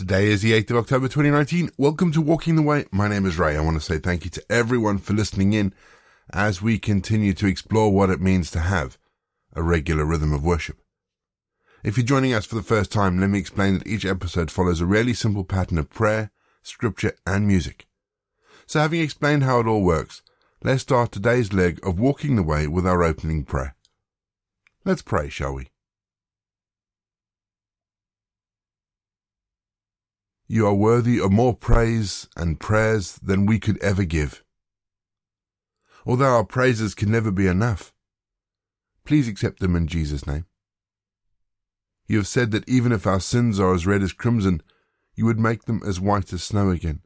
Today is the 8th of October 2019. Welcome to Walking the Way. My name is Ray. I want to say thank you to everyone for listening in as we continue to explore what it means to have a regular rhythm of worship. If you're joining us for the first time, let me explain that each episode follows a really simple pattern of prayer, scripture, and music. So having explained how it all works, let's start today's leg of Walking the Way with our opening prayer. Let's pray, shall we? You are worthy of more praise and prayers than we could ever give. Although our praises can never be enough, please accept them in Jesus' name. You have said that even if our sins are as red as crimson, you would make them as white as snow again.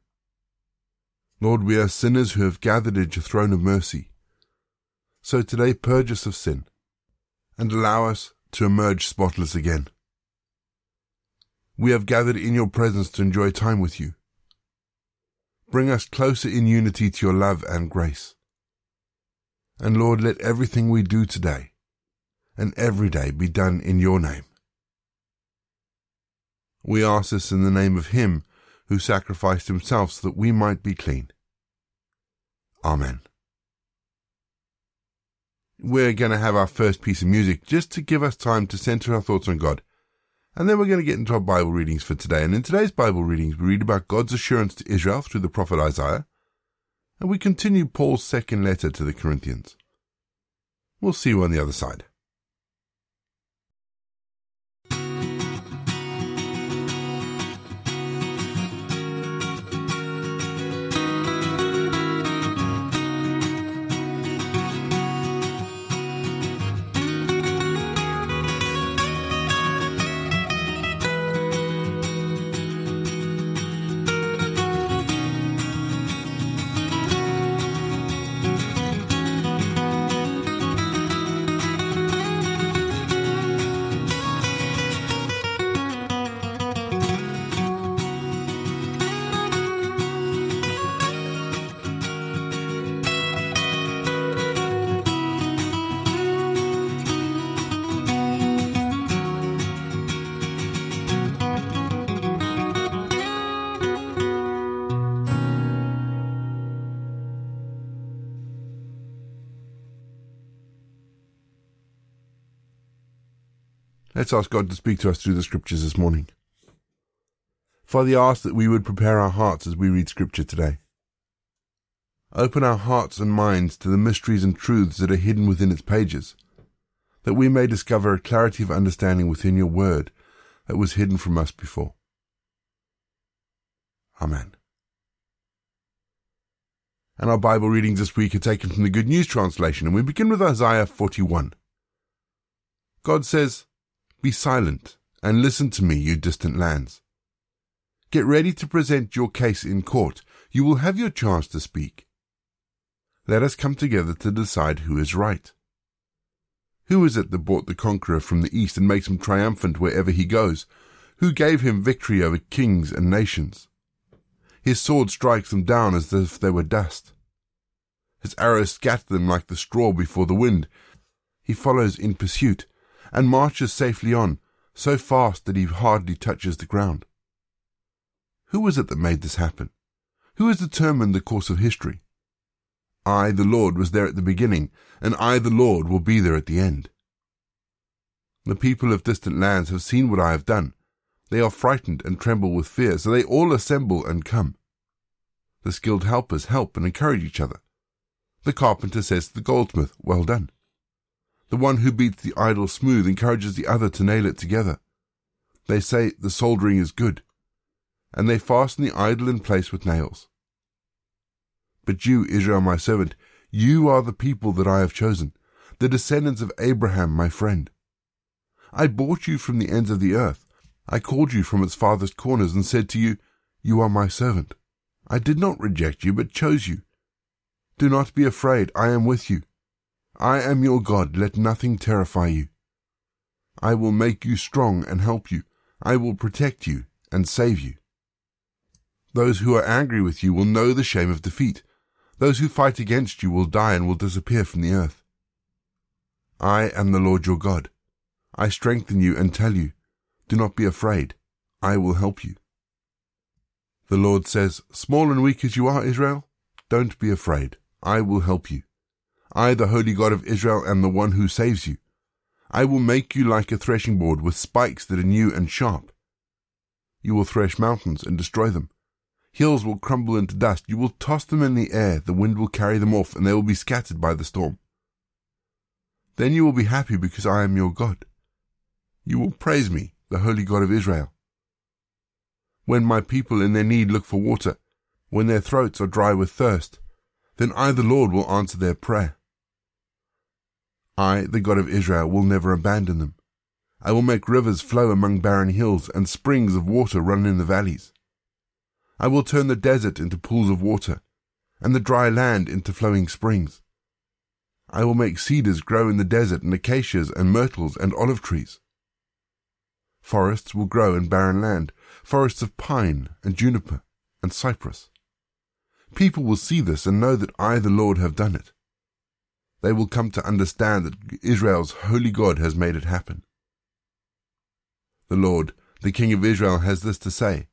Lord, we are sinners who have gathered at your throne of mercy. So today purge us of sin and allow us to emerge spotless again. We have gathered in your presence to enjoy time with you. Bring us closer in unity to your love and grace. And Lord, let everything we do today and every day be done in your name. We ask this in the name of him who sacrificed himself so that we might be clean. Amen. We're going to have our first piece of music just to give us time to center our thoughts on God. And then we're going to get into our Bible readings for today. And in today's Bible readings, we read about God's assurance to Israel through the prophet Isaiah. And we continue Paul's second letter to the Corinthians. We'll see you on the other side. Let's ask God to speak to us through the scriptures this morning. Father, I ask that we would prepare our hearts as we read scripture today. Open our hearts and minds to the mysteries and truths that are hidden within its pages, that we may discover a clarity of understanding within your word that was hidden from us before. Amen. And our Bible readings this week are taken from the Good News Translation, and we begin with Isaiah 41. God says, be silent and listen to me, you distant lands. Get ready to present your case in court. You will have your chance to speak. Let us come together to decide who is right. Who is it that brought the conqueror from the east and makes him triumphant wherever he goes? Who gave him victory over kings and nations? His sword strikes them down as if they were dust. His arrows scatter them like the straw before the wind. He follows in pursuit and marches safely on, so fast that he hardly touches the ground. Who was it that made this happen? Who has determined the course of history? I, the Lord, was there at the beginning, and I, the Lord, will be there at the end. The people of distant lands have seen what I have done. They are frightened and tremble with fear, so they all assemble and come. The skilled helpers help and encourage each other. The carpenter says to the goldsmith, Well done. The one who beats the idol smooth encourages the other to nail it together. They say the soldering is good, and they fasten the idol in place with nails. But you, Israel, my servant, you are the people that I have chosen, the descendants of Abraham, my friend. I bought you from the ends of the earth. I called you from its farthest corners and said to you, You are my servant. I did not reject you, but chose you. Do not be afraid, I am with you. I am your God, let nothing terrify you. I will make you strong and help you. I will protect you and save you. Those who are angry with you will know the shame of defeat. Those who fight against you will die and will disappear from the earth. I am the Lord your God. I strengthen you and tell you, do not be afraid. I will help you. The Lord says, Small and weak as you are, Israel, don't be afraid. I will help you. I, the Holy God of Israel, am the one who saves you. I will make you like a threshing board with spikes that are new and sharp. You will thresh mountains and destroy them. Hills will crumble into dust. You will toss them in the air. The wind will carry them off, and they will be scattered by the storm. Then you will be happy because I am your God. You will praise me, the Holy God of Israel. When my people in their need look for water, when their throats are dry with thirst, then I, the Lord, will answer their prayer. I, the God of Israel, will never abandon them. I will make rivers flow among barren hills and springs of water run in the valleys. I will turn the desert into pools of water and the dry land into flowing springs. I will make cedars grow in the desert and acacias and myrtles and olive trees. Forests will grow in barren land, forests of pine and juniper and cypress. People will see this and know that I, the Lord, have done it. They will come to understand that Israel's holy God has made it happen. The Lord, the King of Israel, has this to say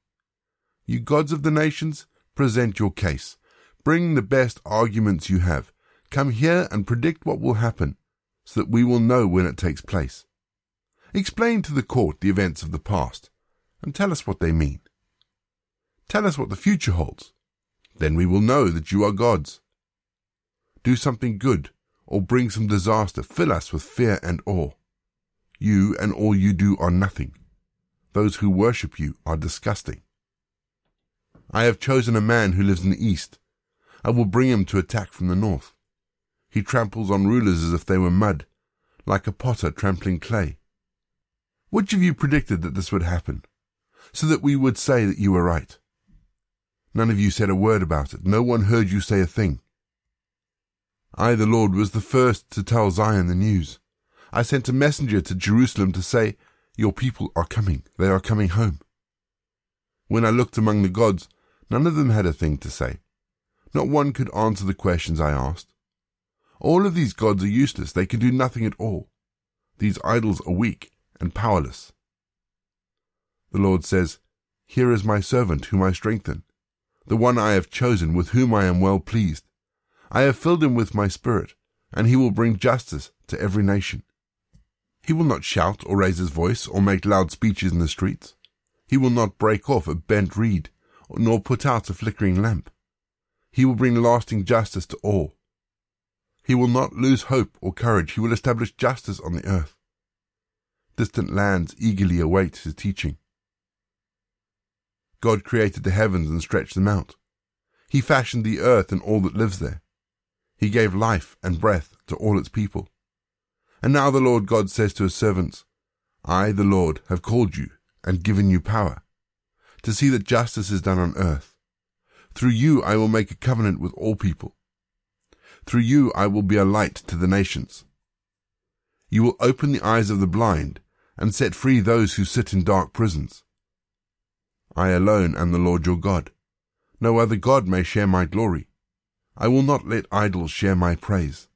You gods of the nations, present your case. Bring the best arguments you have. Come here and predict what will happen, so that we will know when it takes place. Explain to the court the events of the past, and tell us what they mean. Tell us what the future holds. Then we will know that you are gods. Do something good, or bring some disaster. Fill us with fear and awe. You and all you do are nothing. Those who worship you are disgusting. I have chosen a man who lives in the east. I will bring him to attack from the north. He tramples on rulers as if they were mud, like a potter trampling clay. Which of you predicted that this would happen, so that we would say that you were right? None of you said a word about it. No one heard you say a thing. I, the Lord, was the first to tell Zion the news. I sent a messenger to Jerusalem to say, Your people are coming. They are coming home. When I looked among the gods, none of them had a thing to say. Not one could answer the questions I asked. All of these gods are useless. They can do nothing at all. These idols are weak and powerless. The Lord says, Here is my servant whom I strengthen, the one I have chosen, with whom I am well pleased. I have filled him with my spirit, and he will bring justice to every nation. He will not shout or raise his voice or make loud speeches in the streets. He will not break off a bent reed, nor put out a flickering lamp. He will bring lasting justice to all he will not lose hope or courage. He will establish justice on the earth. Distant lands eagerly await his teaching. God created the heavens and stretched them out. He fashioned the earth and all that lives there. He gave life and breath to all its people. And now the Lord God says to his servants, I, the Lord, have called you and given you power to see that justice is done on earth. Through you I will make a covenant with all people. Through you I will be a light to the nations. You will open the eyes of the blind and set free those who sit in dark prisons. I alone am the Lord your God. No other God may share my glory. I will not let idols share my praise.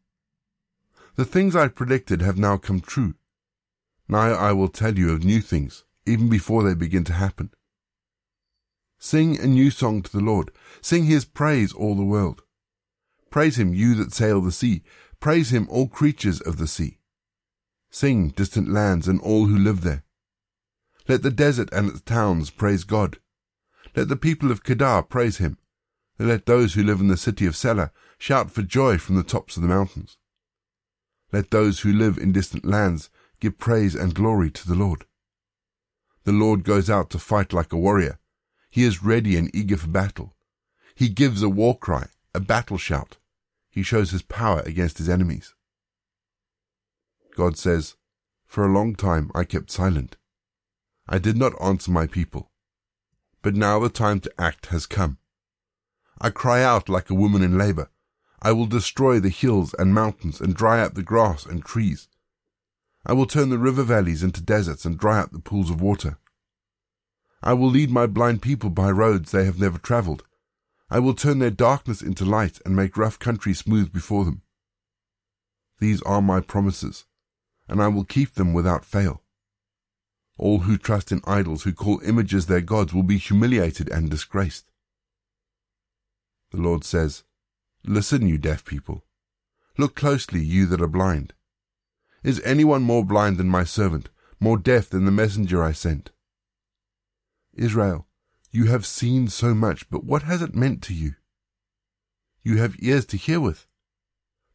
The things I predicted have now come true. Now I will tell you of new things, even before they begin to happen. Sing a new song to the Lord. Sing his praise all the world. Praise him, you that sail the sea. Praise him, all creatures of the sea. Sing, distant lands, and all who live there. Let the desert and its towns praise God. Let the people of Kedar praise him. Let those who live in the city of Sela shout for joy from the tops of the mountains. Let those who live in distant lands give praise and glory to the Lord. The Lord goes out to fight like a warrior. He is ready and eager for battle. He gives a war cry, a battle shout he shows his power against his enemies. God says, For a long time I kept silent. I did not answer my people. But now the time to act has come. I cry out like a woman in labor. I will destroy the hills and mountains and dry up the grass and trees. I will turn the river valleys into deserts and dry up the pools of water. I will lead my blind people by roads they have never traveled I will turn their darkness into light and make rough country smooth before them. These are my promises, and I will keep them without fail. All who trust in idols, who call images their gods, will be humiliated and disgraced. The Lord says, Listen, you deaf people. Look closely, you that are blind. Is anyone more blind than my servant, more deaf than the messenger I sent? Israel, you have seen so much, but what has it meant to you? You have ears to hear with,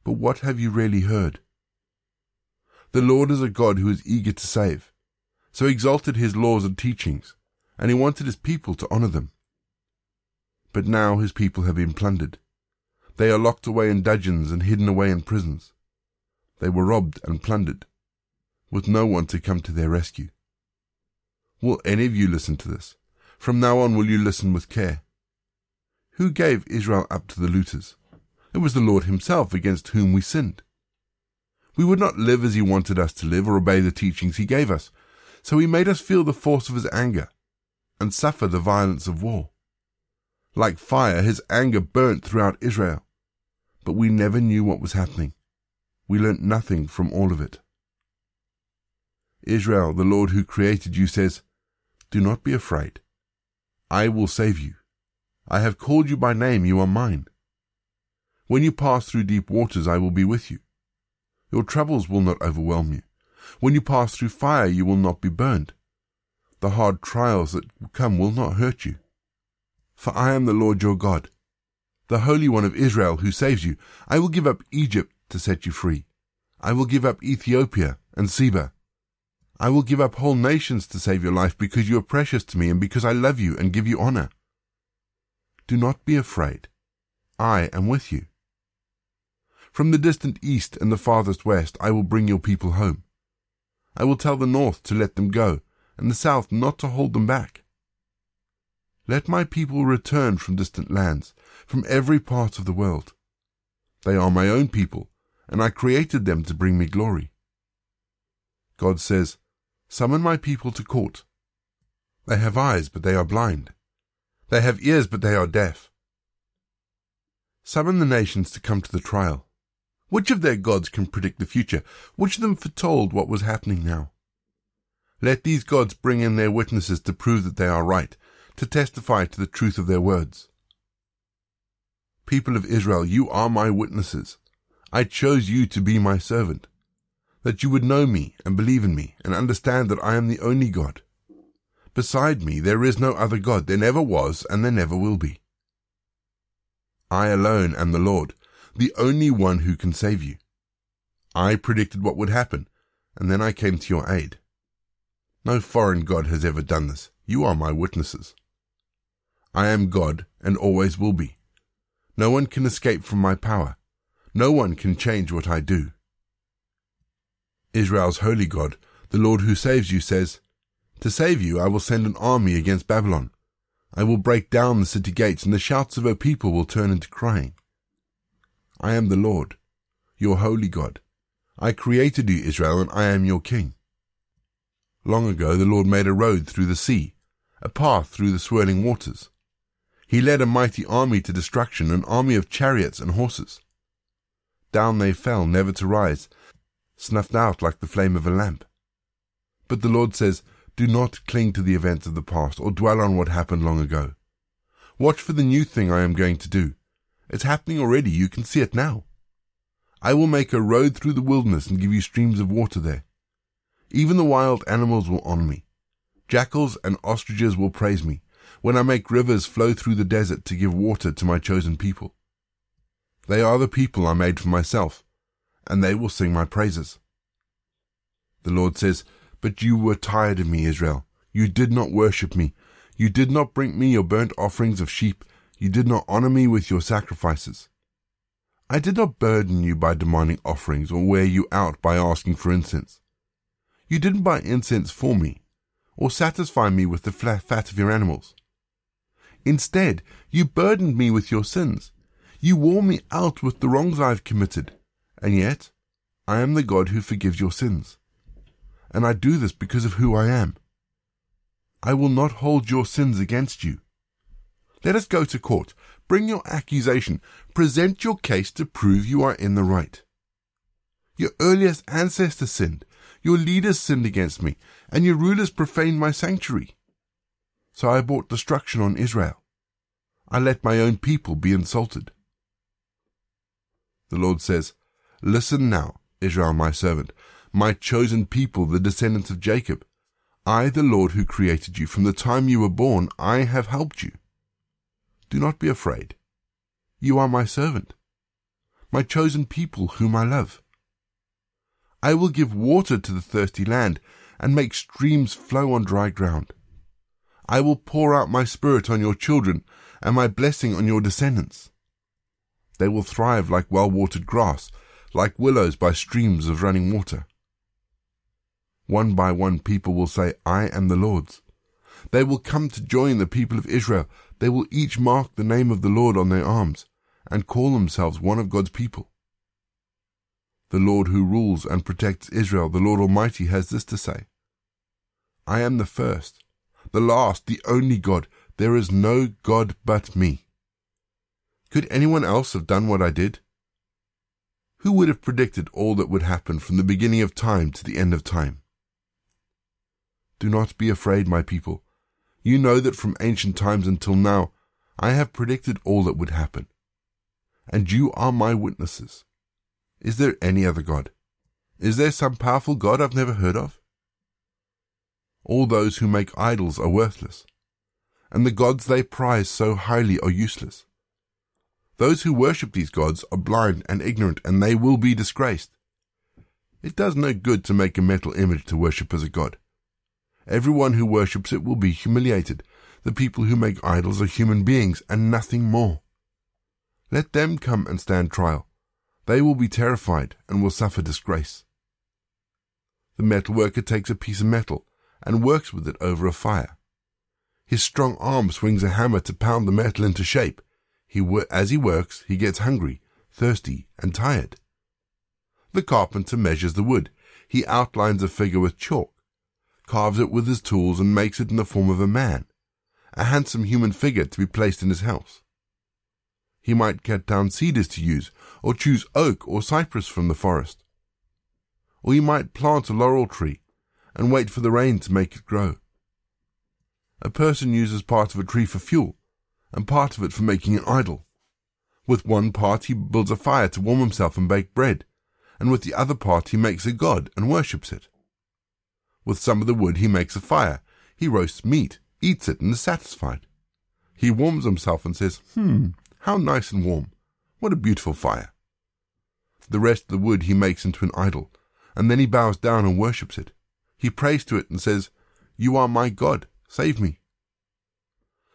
but what have you really heard? The Lord is a God who is eager to save, so he exalted his laws and teachings, and he wanted his people to honor them. But now his people have been plundered. They are locked away in dungeons and hidden away in prisons. They were robbed and plundered, with no one to come to their rescue. Will any of you listen to this? From now on will you listen with care? Who gave Israel up to the looters? It was the Lord himself against whom we sinned. We would not live as he wanted us to live or obey the teachings he gave us, so he made us feel the force of his anger and suffer the violence of war. Like fire, his anger burnt throughout Israel, but we never knew what was happening. We learnt nothing from all of it. Israel, the Lord who created you, says, Do not be afraid. I will save you. I have called you by name, you are mine. When you pass through deep waters, I will be with you. Your troubles will not overwhelm you. When you pass through fire, you will not be burned. The hard trials that come will not hurt you. For I am the Lord your God, the Holy One of Israel who saves you. I will give up Egypt to set you free. I will give up Ethiopia and Seba. I will give up whole nations to save your life because you are precious to me and because I love you and give you honor. Do not be afraid. I am with you. From the distant east and the farthest west I will bring your people home. I will tell the north to let them go, and the south not to hold them back. Let my people return from distant lands, from every part of the world. They are my own people, and I created them to bring me glory. God says, Summon my people to court. They have eyes, but they are blind. They have ears, but they are deaf. Summon the nations to come to the trial. Which of their gods can predict the future? Which of them foretold what was happening now? Let these gods bring in their witnesses to prove that they are right, to testify to the truth of their words. People of Israel, you are my witnesses. I chose you to be my servant, that you would know me and believe in me and understand that I am the only God. Beside me there is no other God, there never was and there never will be. I alone am the Lord, the only one who can save you. I predicted what would happen, and then I came to your aid. No foreign God has ever done this. You are my witnesses. I am God and always will be. No one can escape from my power. No one can change what I do. Israel's holy God, the Lord who saves you, says, To save you I will send an army against Babylon. I will break down the city gates, and the shouts of her people will turn into crying. I am the Lord, your holy God. I created you, Israel, and I am your king. Long ago the Lord made a road through the sea, a path through the swirling waters. He led a mighty army to destruction, an army of chariots and horses. Down they fell, never to rise, snuffed out like the flame of a lamp. But the Lord says, Do not cling to the events of the past or dwell on what happened long ago. Watch for the new thing I am going to do. It's happening already. You can see it now. I will make a road through the wilderness and give you streams of water there. Even the wild animals will honor me. Jackals and ostriches will praise me when I make rivers flow through the desert to give water to my chosen people. They are the people I made for myself, and they will sing my praises. The Lord says, But you were tired of me, Israel. You did not worship me. You did not bring me your burnt offerings of sheep you did not honor me with your sacrifices. I did not burden you by demanding offerings or wear you out by asking for incense. You didn't buy incense for me or satisfy me with the fat of your animals. Instead, you burdened me with your sins. You wore me out with the wrongs I have committed. And yet, I am the God who forgives your sins. And I do this because of who I am. I will not hold your sins against you. Let us go to court. Bring your accusation. Present your case to prove you are in the right. Your earliest ancestors sinned. Your leaders sinned against me, and your rulers profaned my sanctuary. So I brought destruction on Israel. I let my own people be insulted. The Lord says, Listen now, Israel my servant, my chosen people, the descendants of Jacob. I, the Lord who created you, from the time you were born, I have helped you. Do not be afraid. You are my servant, my chosen people whom I love. I will give water to the thirsty land and make streams flow on dry ground. I will pour out my spirit on your children and my blessing on your descendants. They will thrive like well-watered grass, like willows by streams of running water. One by one people will say, I am the Lord's. They will come to join the people of Israel. They will each mark the name of the Lord on their arms and call themselves one of God's people. The Lord who rules and protects Israel, the Lord Almighty, has this to say I am the first, the last, the only God. There is no God but me. Could anyone else have done what I did? Who would have predicted all that would happen from the beginning of time to the end of time? Do not be afraid, my people. You know that from ancient times until now, I have predicted all that would happen. And you are my witnesses. Is there any other God? Is there some powerful God I've never heard of? All those who make idols are worthless, and the gods they prize so highly are useless. Those who worship these gods are blind and ignorant, and they will be disgraced. It does no good to make a metal image to worship as a god. Everyone who worships it will be humiliated. The people who make idols are human beings and nothing more. Let them come and stand trial. They will be terrified and will suffer disgrace. The metal worker takes a piece of metal and works with it over a fire. His strong arm swings a hammer to pound the metal into shape. He as he works, he gets hungry, thirsty, and tired. The carpenter measures the wood. He outlines a figure with chalk, carves it with his tools, and makes it in the form of a man, a handsome human figure to be placed in his house. He might cut down cedars to use, or choose oak or cypress from the forest. Or he might plant a laurel tree and wait for the rain to make it grow. A person uses part of a tree for fuel and part of it for making an idol. With one part he builds a fire to warm himself and bake bread, and with the other part he makes a god and worships it. With some of the wood he makes a fire, he roasts meat, eats it, and is satisfied. He warms himself and says, Hmm, how nice and warm. What a beautiful fire. The rest of the wood he makes into an idol, and then he bows down and worships it. He prays to it and says, You are my God, save me.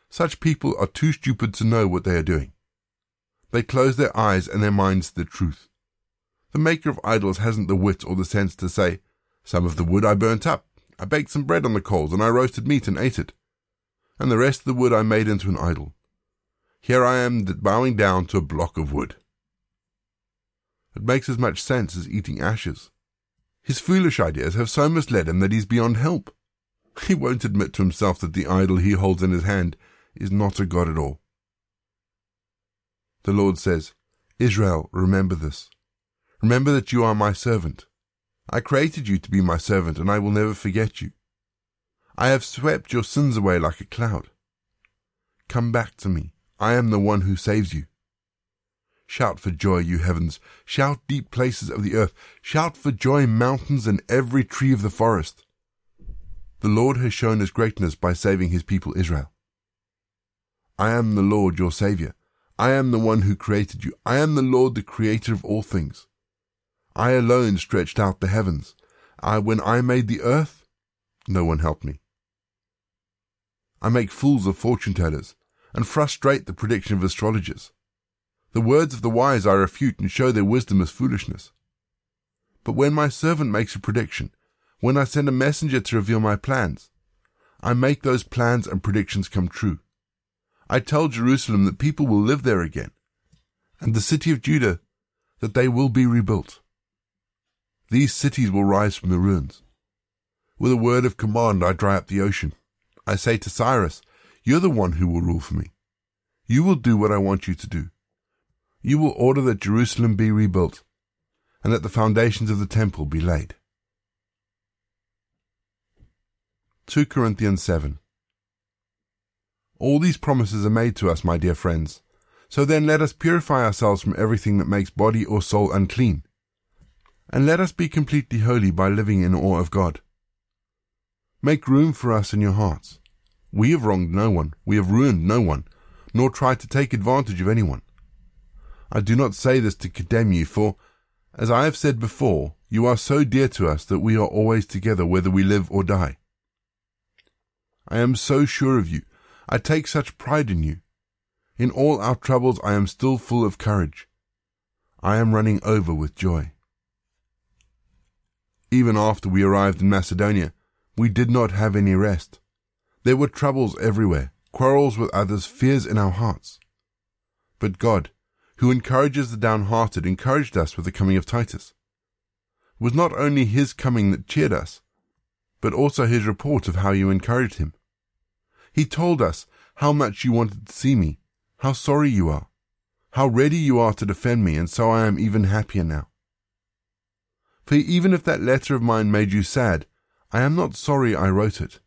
Such people are too stupid to know what they are doing. They close their eyes and their minds to the truth. The maker of idols hasn't the wit or the sense to say, Some of the wood I burnt up. I baked some bread on the coals, and I roasted meat and ate it. And the rest of the wood I made into an idol. Here I am bowing down to a block of wood. It makes as much sense as eating ashes. His foolish ideas have so misled him that he's beyond help. He won't admit to himself that the idol he holds in his hand is not a god at all. The Lord says, Israel, remember this. Remember that you are my servant. I created you to be my servant, and I will never forget you. I have swept your sins away like a cloud. Come back to me. I am the one who saves you. Shout for joy, you heavens. Shout, deep places of the earth. Shout for joy, mountains and every tree of the forest. The Lord has shown his greatness by saving his people Israel. I am the Lord your Saviour. I am the one who created you. I am the Lord, the creator of all things. I alone stretched out the heavens. I, when I made the earth, no one helped me. I make fools of fortune tellers and frustrate the prediction of astrologers. The words of the wise I refute and show their wisdom as foolishness. But when my servant makes a prediction, when I send a messenger to reveal my plans, I make those plans and predictions come true. I tell Jerusalem that people will live there again, and the city of Judah that they will be rebuilt. These cities will rise from the ruins. With a word of command I dry up the ocean. I say to Cyrus, you're the one who will rule for me. You will do what I want you to do. You will order that Jerusalem be rebuilt, and that the foundations of the temple be laid. 2 Corinthians 7. All these promises are made to us, my dear friends. So then let us purify ourselves from everything that makes body or soul unclean. And let us be completely holy by living in awe of God. Make room for us in your hearts. We have wronged no one, we have ruined no one, nor tried to take advantage of anyone. I do not say this to condemn you, for, as I have said before, you are so dear to us that we are always together whether we live or die. I am so sure of you. I take such pride in you. In all our troubles I am still full of courage. I am running over with joy. Even after we arrived in Macedonia, we did not have any rest. There were troubles everywhere, quarrels with others, fears in our hearts. But God, who encourages the downhearted, encouraged us with the coming of Titus. It was not only his coming that cheered us, but also his report of how you encouraged him. He told us how much you wanted to see me, how sorry you are, how ready you are to defend me, and so I am even happier now. For even if that letter of mine made you sad, I am not sorry I wrote it.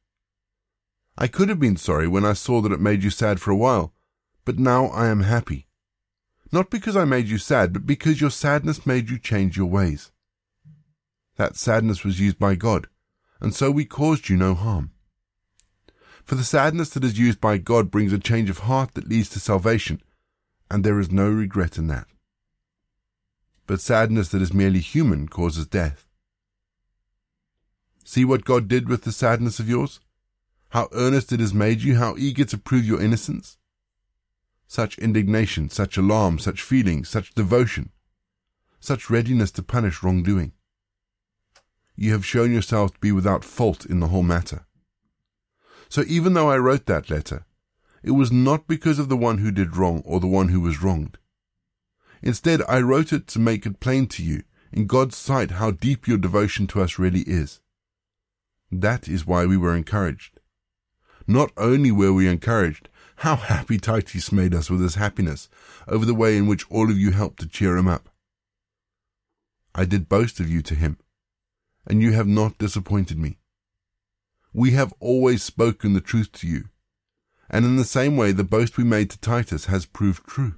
I could have been sorry when I saw that it made you sad for a while, but now I am happy. Not because I made you sad, but because your sadness made you change your ways. That sadness was used by God, and so we caused you no harm. For the sadness that is used by God brings a change of heart that leads to salvation, and there is no regret in that. But sadness that is merely human causes death. See what God did with the sadness of yours? How earnest it has made you, how eager to prove your innocence? Such indignation, such alarm, such feeling, such devotion, such readiness to punish wrongdoing. You have shown yourself to be without fault in the whole matter. So even though I wrote that letter, it was not because of the one who did wrong or the one who was wronged. Instead, I wrote it to make it plain to you, in God's sight, how deep your devotion to us really is. That is why we were encouraged. Not only were we encouraged, how happy Titus made us with his happiness over the way in which all of you helped to cheer him up. I did boast of you to him, and you have not disappointed me. We have always spoken the truth to you, and in the same way the boast we made to Titus has proved true.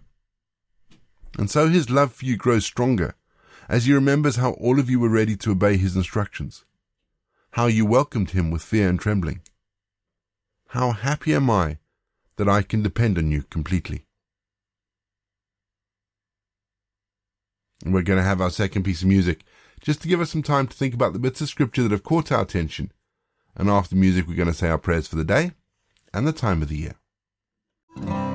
And so his love for you grows stronger as he remembers how all of you were ready to obey his instructions, how you welcomed him with fear and trembling. How happy am I that I can depend on you completely. We're going to have our second piece of music just to give us some time to think about the bits of scripture that have caught our attention and after music, we're going to say our prayers for the day and the time of the year.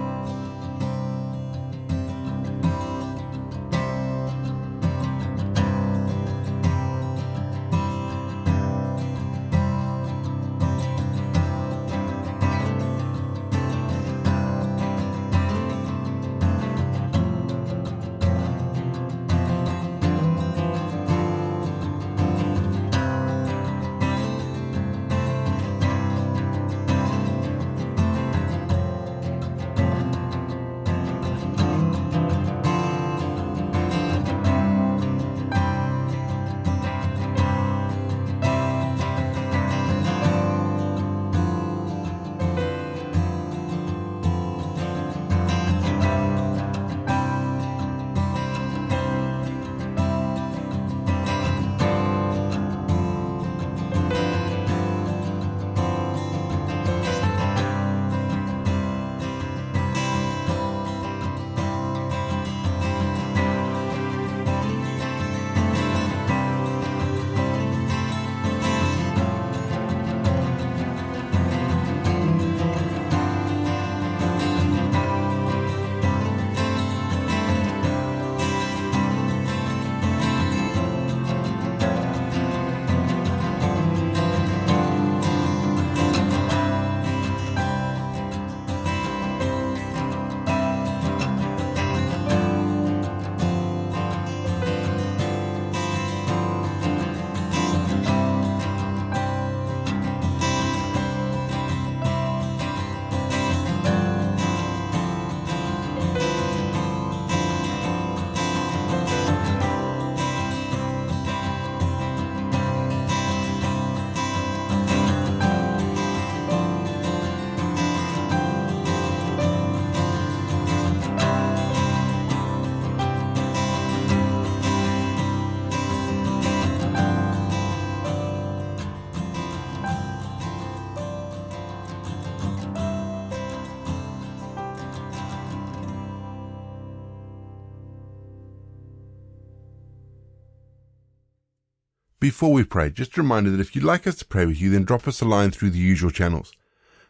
Before we pray, just a reminder that if you'd like us to pray with you, then drop us a line through the usual channels.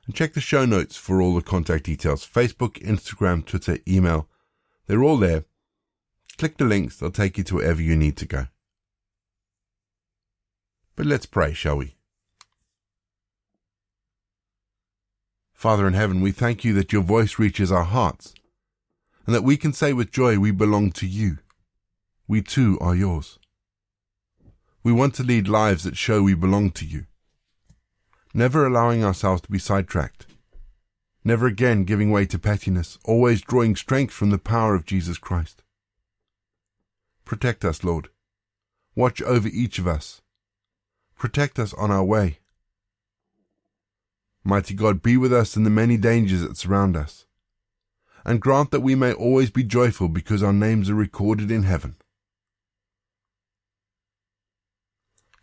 And check the show notes for all the contact details Facebook, Instagram, Twitter, email. They're all there. Click the links, they'll take you to wherever you need to go. But let's pray, shall we? Father in heaven, we thank you that your voice reaches our hearts, and that we can say with joy we belong to you. We too are yours. We want to lead lives that show we belong to you, never allowing ourselves to be sidetracked, never again giving way to pettiness, always drawing strength from the power of Jesus Christ. Protect us, Lord. Watch over each of us. Protect us on our way. Mighty God, be with us in the many dangers that surround us, and grant that we may always be joyful because our names are recorded in heaven.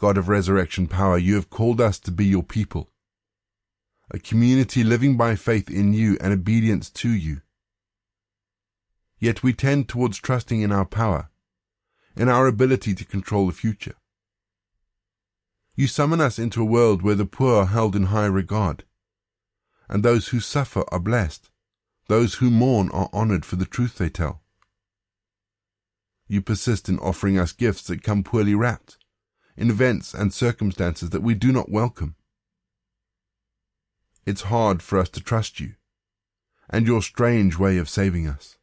God of resurrection power, you have called us to be your people, a community living by faith in you and obedience to you. Yet we tend towards trusting in our power, in our ability to control the future. You summon us into a world where the poor are held in high regard, and those who suffer are blessed, those who mourn are honored for the truth they tell. You persist in offering us gifts that come poorly wrapped, in events and circumstances that we do not welcome. It's hard for us to trust you and your strange way of saving us.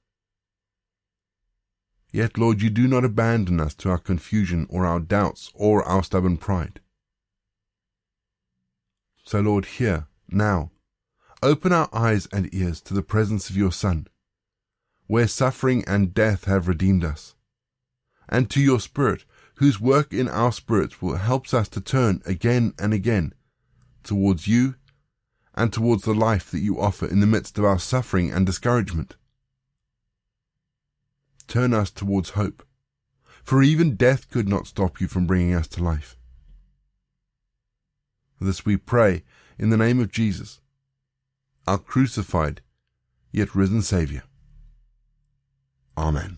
Yet, Lord, you do not abandon us to our confusion or our doubts or our stubborn pride. So, Lord, here, now. Open our eyes and ears to the presence of your Son, where suffering and death have redeemed us, and to your Spirit, whose work in our spirits will help us to turn again and again towards you and towards the life that you offer in the midst of our suffering and discouragement. Turn us towards hope, for even death could not stop you from bringing us to life. This we pray in the name of Jesus, our crucified yet risen Saviour. Amen.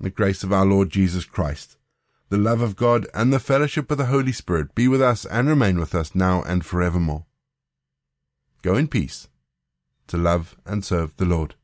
the grace of our Lord Jesus Christ, the love of God, and the fellowship of the Holy Spirit be with us and remain with us now and forevermore. Go in peace to love and serve the Lord.